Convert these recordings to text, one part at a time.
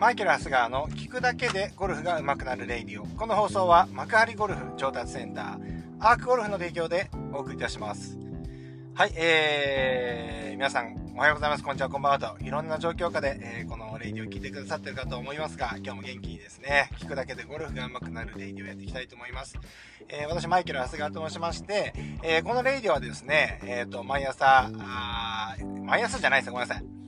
マイケル・ハスガーの聞くだけでゴルフが上手くなる radio。この放送は幕張ゴルフ上達センター、アークゴルフの提供でお送りいたします。はい、えー、皆さんおはようございます。こんにちは、こんばんはと、いろんな状況下で、えー、このレイディオを聞いてくださってるかと思いますが、今日も元気にですね、聞くだけでゴルフが上手くなるレイディオをやっていきたいと思います。えー、私、マイケル・ハスガーと申しまして、えー、このレイディオはですね、えっ、と、毎朝、あ毎朝じゃないですごめんなさい。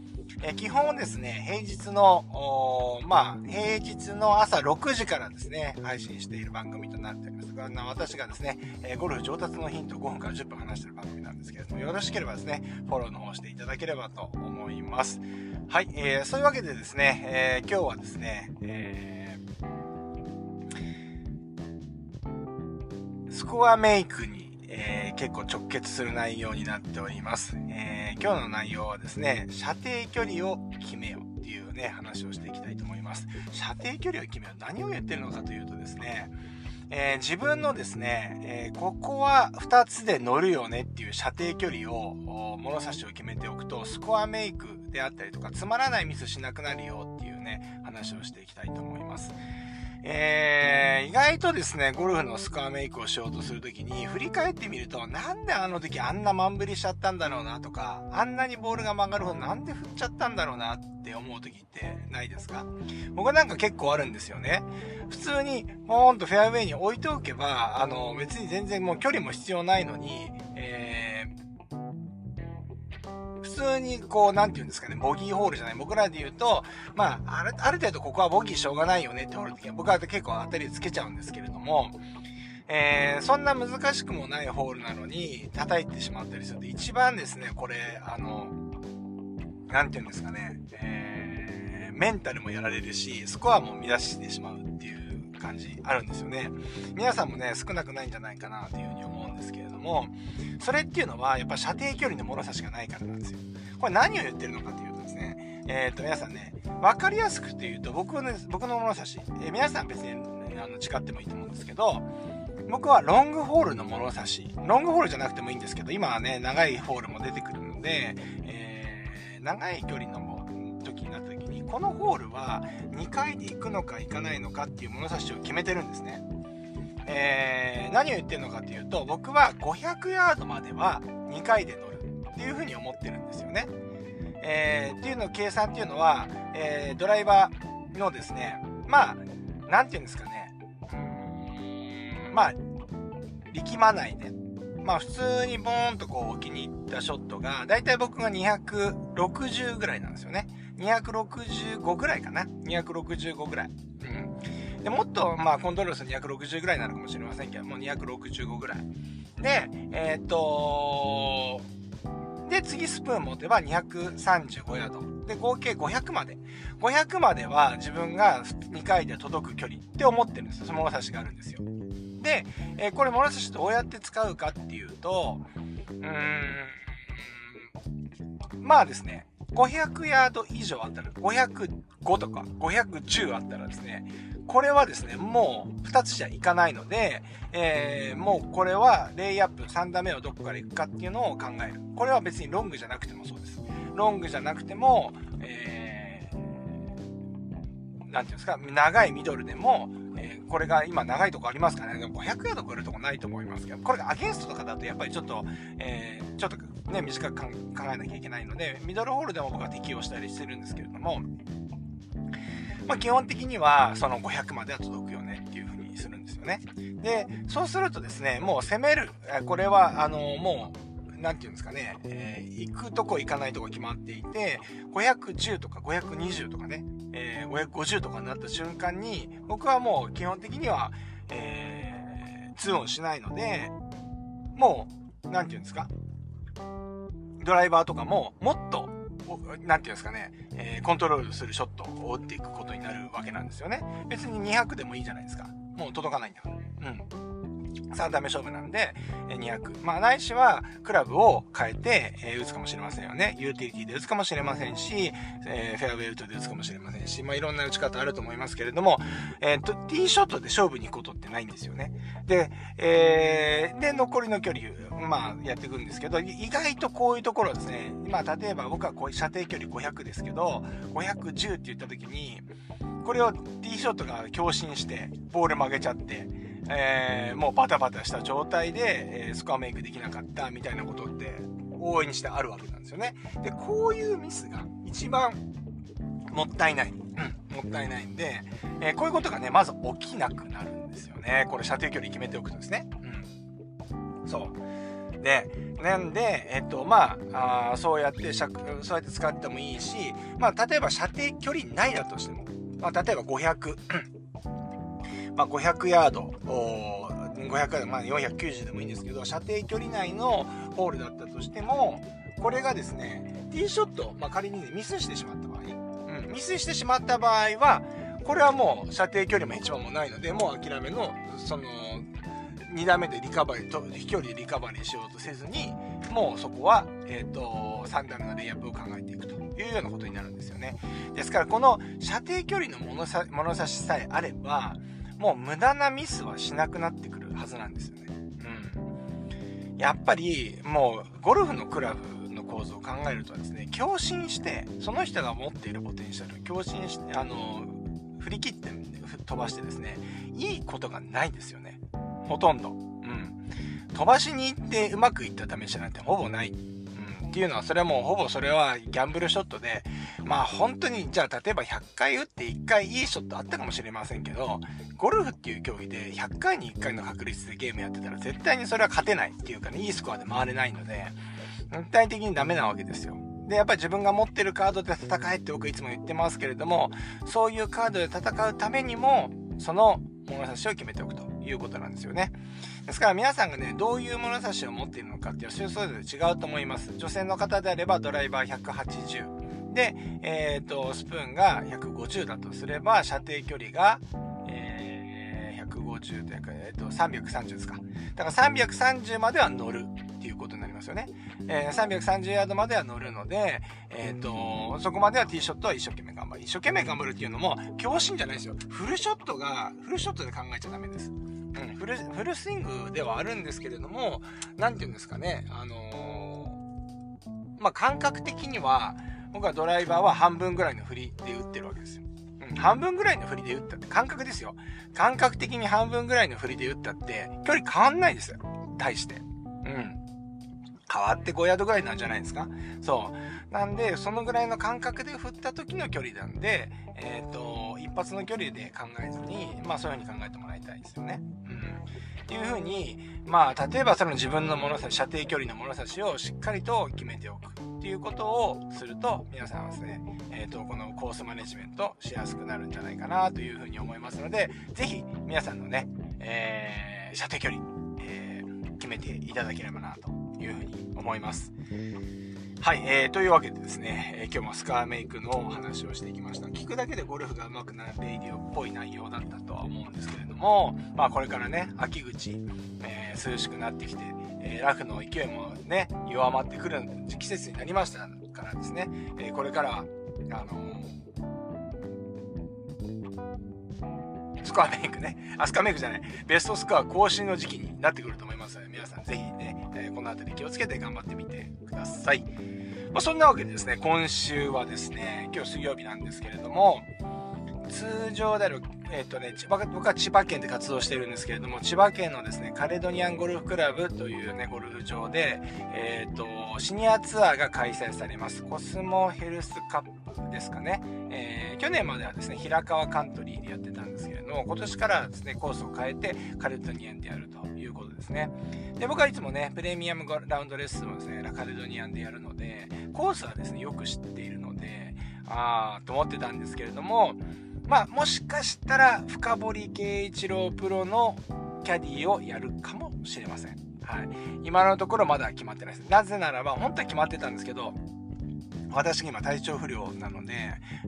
え基本ですね、平日の、まあ、平日の朝6時からですね、配信している番組となっております。私がですね、えゴルフ上達のヒント5分から10分話している番組なんですけれども、よろしければですね、フォローの方していただければと思います。はい、えー、そういうわけでですね、えー、今日はですね、えー、スコアメイクにえー、結構直結する内容になっております。えー、今日の内容はですね、射程距離を決めようっていうね、話をしていきたいと思います。射程距離を決めよう。何を言ってるのかというとですね、えー、自分のですね、えー、ここは2つで乗るよねっていう射程距離を、物差しを決めておくと、スコアメイクであったりとか、つまらないミスしなくなるよっていうね、話をしていきたいと思います。えー、外とですね、ゴルフのスコアメイクをしようとするときに、振り返ってみると、なんであの時あんな満振りしちゃったんだろうなとか、あんなにボールが曲がるほどなんで振っちゃったんだろうなって思う時ってないですか？僕なんか結構あるんですよね。普通に、ポーンとフェアウェイに置いておけば、あの、別に全然もう距離も必要ないのに、えー、通にこう、なんて言うんですかね、ボギーホールじゃない。僕らで言うと、まあ、ある、ある程度ここはボギーしょうがないよねってホール時は、僕は結構当たりつけちゃうんですけれども、えー、そんな難しくもないホールなのに、叩いてしまったりすると、一番ですね、これ、あの、なんて言うんですかね、えー、メンタルもやられるし、スコアも乱してしまうっていう感じあるんですよね。皆さんもね、少なくないんじゃないかなというふうにうんですけれども、それっていうのは、やっぱ射程距離の物差しがないからなんですよ。これ何を言ってるのかというとですね、えっ、ー、と、皆さんね、わかりやすく言うと、僕はね、僕の物差し、えー、皆さん別に、あの、違ってもいいと思うんですけど、僕はロングホールの物差し、ロングホールじゃなくてもいいんですけど、今はね、長いホールも出てくるので、えー、長い距離の時になった時に、このホールは2回で行くのか行かないのかっていう物差しを決めてるんですね。えー、何を言ってるのかっていうと、僕は500ヤードまでは2回で乗るっていうふうに思ってるんですよね。えー、っていうの計算っていうのは、えー、ドライバーのですね、まあ、なんていうんですかね、まあ、力まないね。まあ普通にボーンとこう置きに行ったショットが、だいたい僕が260ぐらいなんですよね。265ぐらいかな。265ぐらい。で、もっと、まあ、コントロールすると260ぐらいなのかもしれませんけども、265ぐらい。で、えー、っと、で、次スプーン持てば235ヤード。で、合計500まで。500までは自分が2回で届く距離って思ってるんですよ。その物差しがあるんですよ。で、えー、これ物差しどうやって使うかっていうと、うーん、まあですね、500ヤード以上あったら、505とか510あったらですね、これはですね、もう2つじゃいかないので、えー、もうこれはレイアップ3打目をどこから行くかっていうのを考える。これは別にロングじゃなくてもそうです。ロングじゃなくても、えー、なんていうんですか、長いミドルでも、えー、これが今長いとこありますかね、でも500ヤード超えるとこないと思いますけど、これがアゲンストとかだとやっぱりちょっと、えー、ちょっとね、短く考えなきゃいけないので、ミドルホールでも僕は適用したりしてるんですけれども、まあ、基本的にはその500までは届くよねっていう風にするんですよね。で、そうするとですね、もう攻める、これはあの、もう、なんていうんですかね、えー、行くとこ行かないとこ決まっていて、510とか520とかね、えー、550とかになった瞬間に、僕はもう基本的には、えー、2オンしないので、もう、なんていうんですか、ドライバーとかももっと何て言うんですかね、えー、コントロールするショットを打っていくことになるわけなんですよね。別に200でもいいじゃないですか。もう届かないんだから。うん。3打目勝負なんで、200。まあ、ないしは、クラブを変えて、えー、打つかもしれませんよね。ユーティリティで打つかもしれませんし、えー、フェアウェイウッドで打つかもしれませんし、まあ、いろんな打ち方あると思いますけれども、えっ、ー、と、ティーショットで勝負に行くことってないんですよね。で、えー、で、残りの距離、まあ、やっていくんですけど、意外とこういうところですね、まあ、例えば僕はこう射程距離500ですけど、510って言った時に、これをティーショットが強振して、ボール曲げちゃって、えー、もうバタバタした状態で、えー、スコアメイクできなかったみたいなことって大いにしてあるわけなんですよね。で、こういうミスが一番もったいない。うん、もったいないんで、えー、こういうことがね、まず起きなくなるんですよね。これ射程距離決めておくとですね。うん。そう。で、なんで、えっと、まあ、あそうやって、そうやって使ってもいいし、まあ、例えば射程距離ないだとしても、まあ、例えば500、まあ、500ヤード、500ヤード、まあ、490でもいいんですけど、射程距離内のホールだったとしても、これがですね、ティーショット、まあ、仮に、ミスしてしまった場合、うん、ミスしてしまった場合は、これはもう射程距離も1番もないので、もう諦めの、その、2打目でリカバリーと、飛距離でリカバリーしようとせずに、もうそこは、えっ、ー、と、3打目のレイアップを考えていくというようなことになるんですよね。ですから、この射程距離の物差しさえあれば、もう無駄なミスはしなくなってくるはずなんですよね。うん。やっぱり、もう、ゴルフのクラブの構造を考えるとですね、共振して、その人が持っているポテンシャルを共振して、あの、振り切って飛ばしてですね、いいことがないんですよね。ほとんど。うん。飛ばしに行ってうまくいった試しなんてほぼない。っていうのは、それはもうほぼそれはギャンブルショットで、まあ本当に、じゃあ例えば100回打って1回いいショットあったかもしれませんけど、ゴルフっていう競技で100回に1回の確率でゲームやってたら絶対にそれは勝てないっていうかね、いいスコアで回れないので、絶対的にダメなわけですよ。で、やっぱり自分が持ってるカードで戦えって僕いつも言ってますけれども、そういうカードで戦うためにも、その物差しを決めておくということなんですよね。ですから皆さんがね、どういう物差しを持っているのかっていうのはそれぞれ違うと思います。女性の方であればドライバー180。で、えっ、ー、と、スプーンが150だとすれば、射程距離が、えー、150というか、えっ、ー、と、330ですか。だから330までは乗るっていうことになりますよね。えー、330ヤードまでは乗るので、えっ、と、そこまではティーショットは一生懸命頑張る。一生懸命頑張るっていうのも、強心じゃないですよ。フルショットが、フルショットで考えちゃダメです。うん、フル、フルスイングではあるんですけれども、なんて言うんですかね、あのー、まあ、感覚的には、僕はドライバーは半分ぐらいの振りで打ってるわけですよ。うん、半分ぐらいの振りで打ったって、感覚ですよ。感覚的に半分ぐらいの振りで打ったって、距離変わんないですよ。対して。うん。変わって5ヤードぐらいなんじゃないですかそう。なんで、そのぐらいの感覚で振った時の距離なんで、えっ、ー、と、一発の距離で考えずに、まあそういう風に考えてもらいたいですよね。うん。っていう風に、まあ例えばその自分の物差し、射程距離の物差しをしっかりと決めておくっていうことをすると、皆さんはですね、えっ、ー、と、このコースマネジメントしやすくなるんじゃないかなという風に思いますので、ぜひ皆さんのね、えー、射程距離、えー、決めていただければなという風に思います。はい、えー、というわけでですね、えー、今日もスカーメイクのお話をしていきました。聞くだけでゴルフが上手くなるレイディオっぽい内容だったとは思うんですけれども、まあこれからね、秋口、えー、涼しくなってきて、えー、ラフの勢いもね、弱まってくる季節になりましたからですね、えー、これからは、あのスコアメイクね、あ、スコアメイクじゃない、ベストスコア更新の時期になってくると思いますので、皆さんぜひ、えー、この辺り気をつけて頑張ってみてください。まあ、そんなわけでですね、今週はですね、今日水曜日なんですけれども、通常である、えっ、ー、とね、千葉、僕は千葉県で活動してるんですけれども、千葉県のですね、カレドニアンゴルフクラブというね、ゴルフ場で、えっ、ー、と、シニアツアーが開催されます。コスモヘルスカップですかね。えー、去年まではですね、平川カントリーでやってたんです今年からですね、コースを変えて、カレドニアンでやるということですね。で、僕はいつもね、プレミアムラウンドレッスンをですね、カレドニアンでやるので、コースはですね、よく知っているので、あーと思ってたんですけれども、まあ、もしかしたら、深堀圭一郎プロのキャディをやるかもしれません。はい。今のところまだ決まってないです。なぜならば、本当は決まってたんですけど、私が今体調不良なので、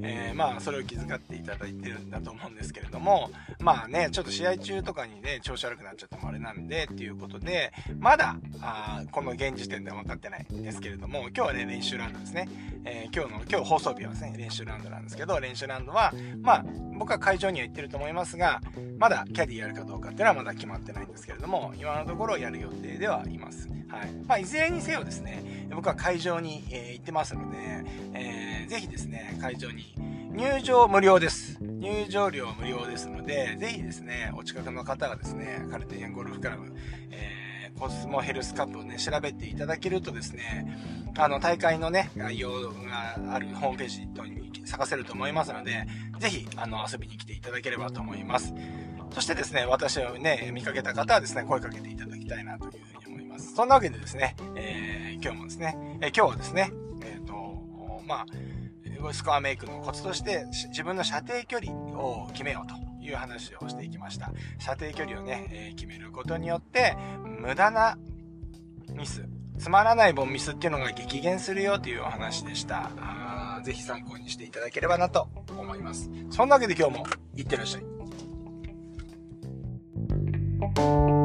えー、まあそれを気遣っていただいてるんだと思うんですけれども、まあね、ちょっと試合中とかにね、調子悪くなっちゃってもあれなんで、っていうことで、まだ、あこの現時点では分かってないんですけれども、今日はね、練習ラウンドですね。えー、今日の、今日放送日はですね、練習ラウンドなんですけど、練習ラウンドは、まあ、僕は会場には行ってると思いますが、まだキャディやるかどうかっていうのはまだ決まってないんですけれども、今のところやる予定ではいます。はい。まあ、いずれにせよですね、僕は会場に、えー、行ってますので、えー、ぜひですね、会場に入場無料です。入場料無料ですので、ぜひですね、お近くの方がですね、カルティアンゴルフクラブ、えー、コスモヘルスカップをね、調べていただけるとですね、あの、大会のね、概要があるホームページに探せると思いますので、ぜひ、あの、遊びに来ていただければと思います。そしてですね、私をね、見かけた方はですね、声かけていただきたいなというふうに思います。そんなわけでですね、えー、今日もですね、えー、今日はですね、えっ、ー、と、まあ、スコアメイクのコツとして自分の射程距離を決めようという話をしていきました。射程距離をね、えー、決めることによって、無駄なミス、つまらないボンミスっていうのが激減するよというお話でした。あぜひ参考にしていただければなと思います。そんなわけで今日もいってらっしゃい。